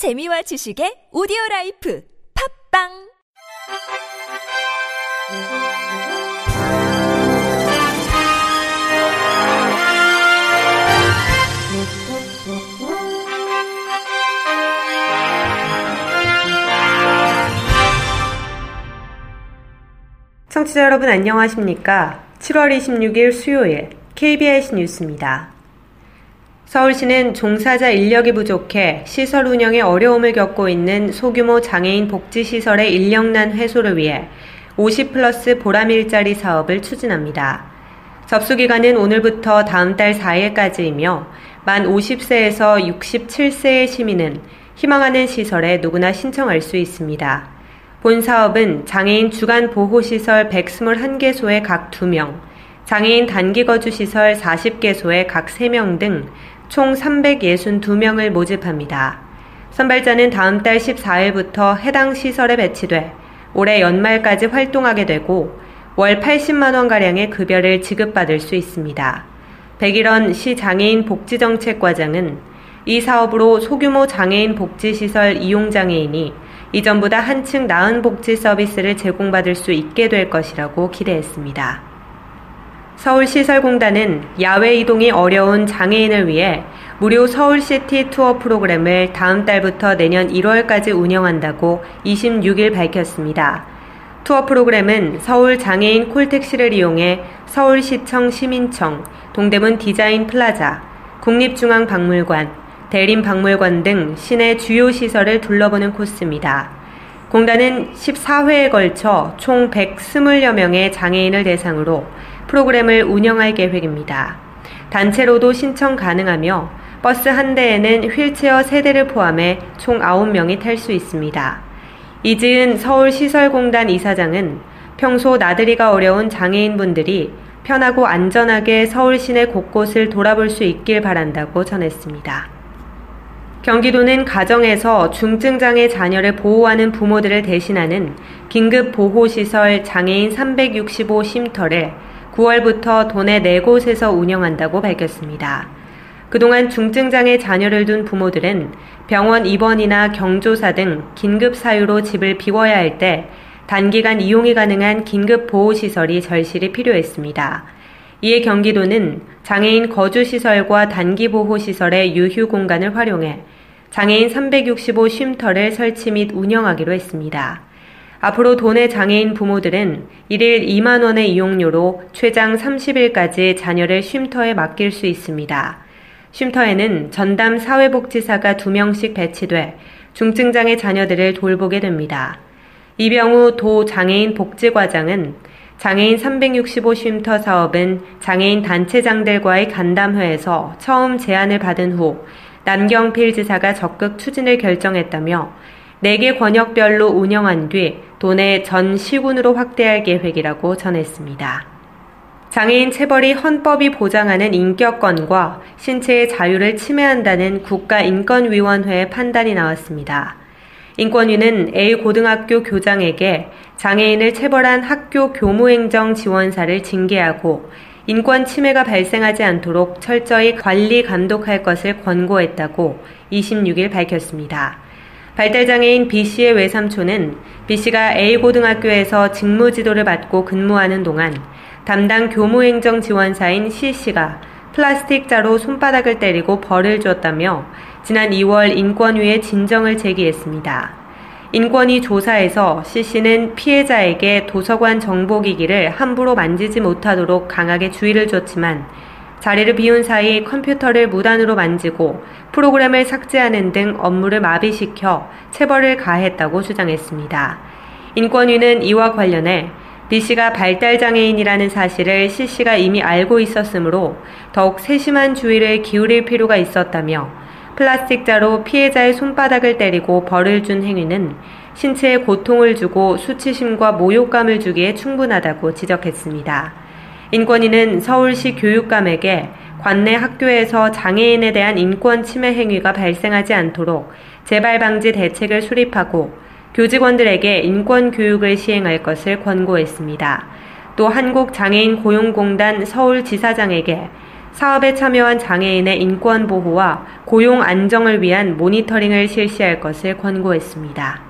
재미와 지식의 오디오 라이프 팝빵 청취자 여러분 안녕하십니까? 7월 26일 수요일 KBS 뉴스입니다. 서울시는 종사자 인력이 부족해 시설 운영에 어려움을 겪고 있는 소규모 장애인 복지시설의 인력난 해소를 위해 50 플러스 보람 일자리 사업을 추진합니다. 접수 기간은 오늘부터 다음 달 4일까지이며 만 50세에서 67세의 시민은 희망하는 시설에 누구나 신청할 수 있습니다. 본 사업은 장애인 주간 보호시설 121개소에 각 2명, 장애인 단기 거주 시설 40개소에 각 3명 등 총 362명을 모집합니다. 선발자는 다음 달 14일부터 해당 시설에 배치돼 올해 연말까지 활동하게 되고 월 80만원가량의 급여를 지급받을 수 있습니다. 백일원 시 장애인 복지정책과장은 이 사업으로 소규모 장애인 복지시설 이용장애인이 이전보다 한층 나은 복지 서비스를 제공받을 수 있게 될 것이라고 기대했습니다. 서울시설공단은 야외 이동이 어려운 장애인을 위해 무료 서울시티 투어 프로그램을 다음 달부터 내년 1월까지 운영한다고 26일 밝혔습니다. 투어 프로그램은 서울 장애인 콜택시를 이용해 서울시청 시민청, 동대문 디자인 플라자, 국립중앙박물관, 대림박물관 등 시내 주요 시설을 둘러보는 코스입니다. 공단은 14회에 걸쳐 총 120여 명의 장애인을 대상으로 프로그램을 운영할 계획입니다. 단체로도 신청 가능하며 버스 한 대에는 휠체어 3대를 포함해 총 9명이 탈 수 있습니다. 이지은 서울시설공단 이사장은 평소 나들이가 어려운 장애인분들이 편하고 안전하게 서울 시내 곳곳을 돌아볼 수 있길 바란다고 전했습니다. 경기도는 가정에서 중증장애 자녀를 보호하는 부모들을 대신하는 긴급보호시설 장애인 365 쉼터를 9월부터 도내 4곳에서 운영한다고 밝혔습니다. 그동안 중증장애 자녀를 둔 부모들은 병원 입원이나 경조사 등 긴급 사유로 집을 비워야 할 때 단기간 이용이 가능한 긴급 보호시설이 절실히 필요했습니다. 이에 경기도는 장애인 거주시설과 단기보호시설의 유휴 공간을 활용해 장애인 365 쉼터를 설치 및 운영하기로 했습니다. 앞으로 도내 장애인 부모들은 1일 2만 원의 이용료로 최장 30일까지 자녀를 쉼터에 맡길 수 있습니다. 쉼터에는 전담 사회복지사가 2명씩 배치돼 중증장애 자녀들을 돌보게 됩니다. 이병우 도 장애인 복지과장은 장애인 365 쉼터 사업은 장애인 단체장들과의 간담회에서 처음 제안을 받은 후 남경필 지사가 적극 추진을 결정했다며 4개 권역별로 운영한 뒤 도내 전 시군으로 확대할 계획이라고 전했습니다. 장애인 체벌이 헌법이 보장하는 인격권과 신체의 자유를 침해한다는 국가인권위원회의 판단이 나왔습니다. 인권위는 A고등학교 교장에게 장애인을 체벌한 학교 교무행정 지원사를 징계하고 인권 침해가 발생하지 않도록 철저히 관리 감독할 것을 권고했다고 26일 밝혔습니다. 발달장애인 B씨의 외삼촌은 B씨가 A고등학교에서 직무 지도를 받고 근무하는 동안 담당 교무행정 지원사인 C씨가 플라스틱 자로 손바닥을 때리고 벌을 줬다며 지난 2월 인권위에 진정을 제기했습니다. 인권위 조사에서 C씨는 피해자에게 도서관 정보기기를 함부로 만지지 못하도록 강하게 주의를 줬지만 자리를 비운 사이 컴퓨터를 무단으로 만지고 프로그램을 삭제하는 등 업무를 마비시켜 체벌을 가했다고 주장했습니다. 인권위는 이와 관련해 B씨가 발달장애인이라는 사실을 C씨가 이미 알고 있었으므로 더욱 세심한 주의를 기울일 필요가 있었다며 플라스틱 자로 피해자의 손바닥을 때리고 벌을 준 행위는 신체에 고통을 주고 수치심과 모욕감을 주기에 충분하다고 지적했습니다. 인권위는 서울시 교육감에게 관내 학교에서 장애인에 대한 인권 침해 행위가 발생하지 않도록 재발 방지 대책을 수립하고 교직원들에게 인권 교육을 시행할 것을 권고했습니다. 또 한국장애인 고용공단 서울지사장에게 사업에 참여한 장애인의 인권 보호와 고용 안정을 위한 모니터링을 실시할 것을 권고했습니다.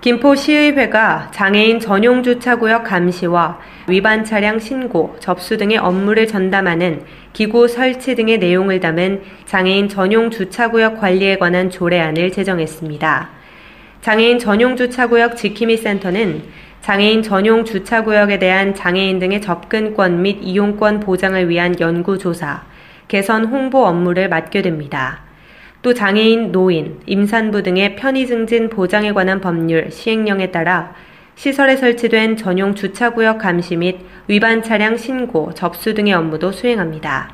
김포시의회가 장애인 전용 주차구역 감시와 위반 차량 신고, 접수 등의 업무를 전담하는 기구 설치 등의 내용을 담은 장애인 전용 주차구역 관리에 관한 조례안을 제정했습니다. 장애인 전용 주차구역 지킴이 센터는 장애인 전용 주차구역에 대한 장애인 등의 접근권 및 이용권 보장을 위한 연구조사, 개선 홍보 업무를 맡게 됩니다. 또 장애인, 노인, 임산부 등의 편의 증진 보장에 관한 법률 시행령에 따라 시설에 설치된 전용 주차구역 감시 및 위반 차량 신고, 접수 등의 업무도 수행합니다.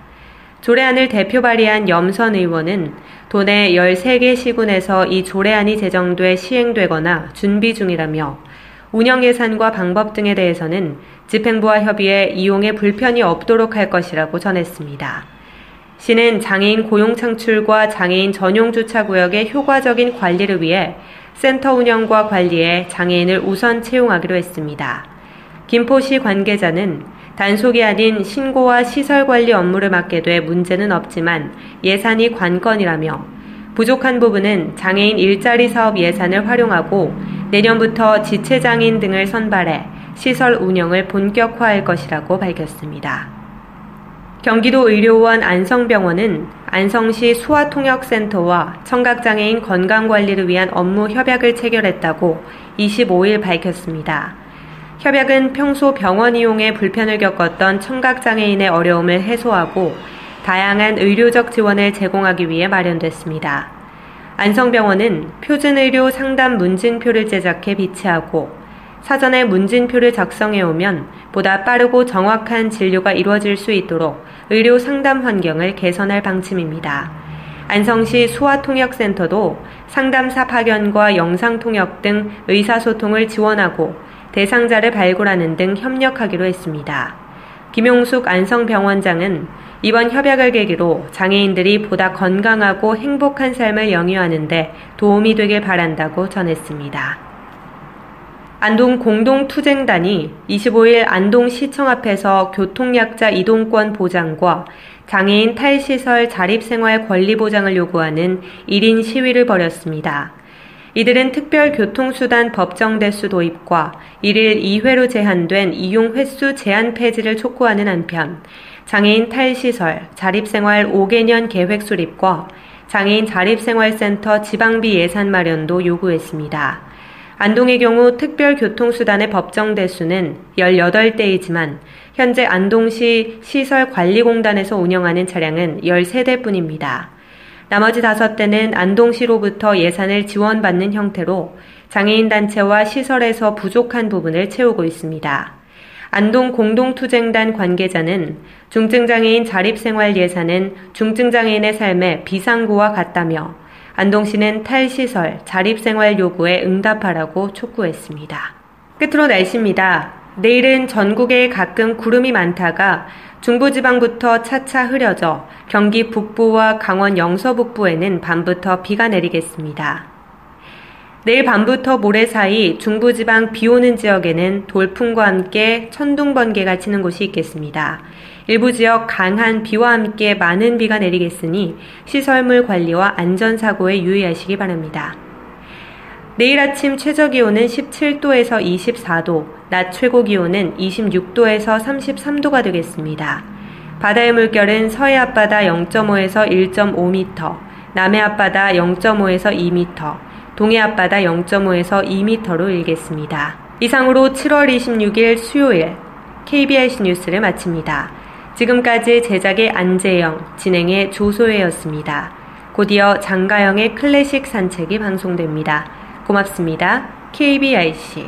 조례안을 대표 발의한 염선 의원은 도내 13개 시군에서 이 조례안이 제정돼 시행되거나 준비 중이라며 운영 예산과 방법 등에 대해서는 집행부와 협의해 이용에 불편이 없도록 할 것이라고 전했습니다. 시는 장애인 고용 창출과 장애인 전용 주차 구역의 효과적인 관리를 위해 센터 운영과 관리에 장애인을 우선 채용하기로 했습니다. 김포시 관계자는 단속이 아닌 신고와 시설 관리 업무를 맡게 돼 문제는 없지만 예산이 관건이라며 부족한 부분은 장애인 일자리 사업 예산을 활용하고 내년부터 지체장애인 등을 선발해 시설 운영을 본격화할 것이라고 밝혔습니다. 경기도 의료원 안성병원은 안성시 소아통역센터와 청각장애인 건강관리를 위한 업무 협약을 체결했다고 25일 밝혔습니다. 협약은 평소 병원 이용에 불편을 겪었던 청각장애인의 어려움을 해소하고 다양한 의료적 지원을 제공하기 위해 마련됐습니다. 안성병원은 표준의료 상담 문진표를 제작해 비치하고 사전에 문진표를 작성해 오면 보다 빠르고 정확한 진료가 이루어질 수 있도록 의료 상담 환경을 개선할 방침입니다. 안성시 소아통역센터도 상담사 파견과 영상통역 등 의사소통을 지원하고 대상자를 발굴하는 등 협력하기로 했습니다. 김용숙 안성병원장은 이번 협약을 계기로 장애인들이 보다 건강하고 행복한 삶을 영위하는데 도움이 되길 바란다고 전했습니다. 안동 공동투쟁단이 25일 안동시청 앞에서 교통약자 이동권 보장과 장애인 탈시설 자립생활 권리 보장을 요구하는 1인 시위를 벌였습니다. 이들은 특별교통수단 법정 대수 도입과 1일 2회로 제한된 이용 횟수 제한 폐지를 촉구하는 한편 장애인 탈시설, 자립생활 5개년 계획 수립과 장애인 자립생활센터 지방비 예산 마련도 요구했습니다. 안동의 경우 특별교통수단의 법정 대수는 18대이지만 현재 안동시 시설관리공단에서 운영하는 차량은 13대뿐입니다. 나머지 5대는 안동시로부터 예산을 지원받는 형태로 장애인 단체와 시설에서 부족한 부분을 채우고 있습니다. 안동 공동투쟁단 관계자는 중증장애인 자립생활 예산은 중증장애인의 삶의 비상구와 같다며 안동시는 탈시설, 자립생활 요구에 응답하라고 촉구했습니다. 끝으로 날씨입니다. 내일은 전국에 가끔 구름이 많다가 중부지방부터 차차 흐려져 경기 북부와 강원 영서 북부에는 밤부터 비가 내리겠습니다. 내일 밤부터 모레 사이 중부지방 비 오는 지역에는 돌풍과 함께 천둥 번개가 치는 곳이 있겠습니다. 일부 지역 강한 비와 함께 많은 비가 내리겠으니 시설물 관리와 안전사고에 유의하시기 바랍니다. 내일 아침 최저 기온은 17도에서 24도, 낮 최고 기온은 26도에서 33도가 되겠습니다. 바다의 물결은 서해 앞바다 0.5에서 1.5m, 남해 앞바다 0.5에서 2m, 동해 앞바다 0.5에서 2m로 일겠습니다. 이상으로 7월 26일 수요일 KBS 뉴스를 마칩니다. 지금까지 제작의 안재영, 진행의 조소혜였습니다. 곧이어 장가영의 클래식 산책이 방송됩니다. 고맙습니다. KBIC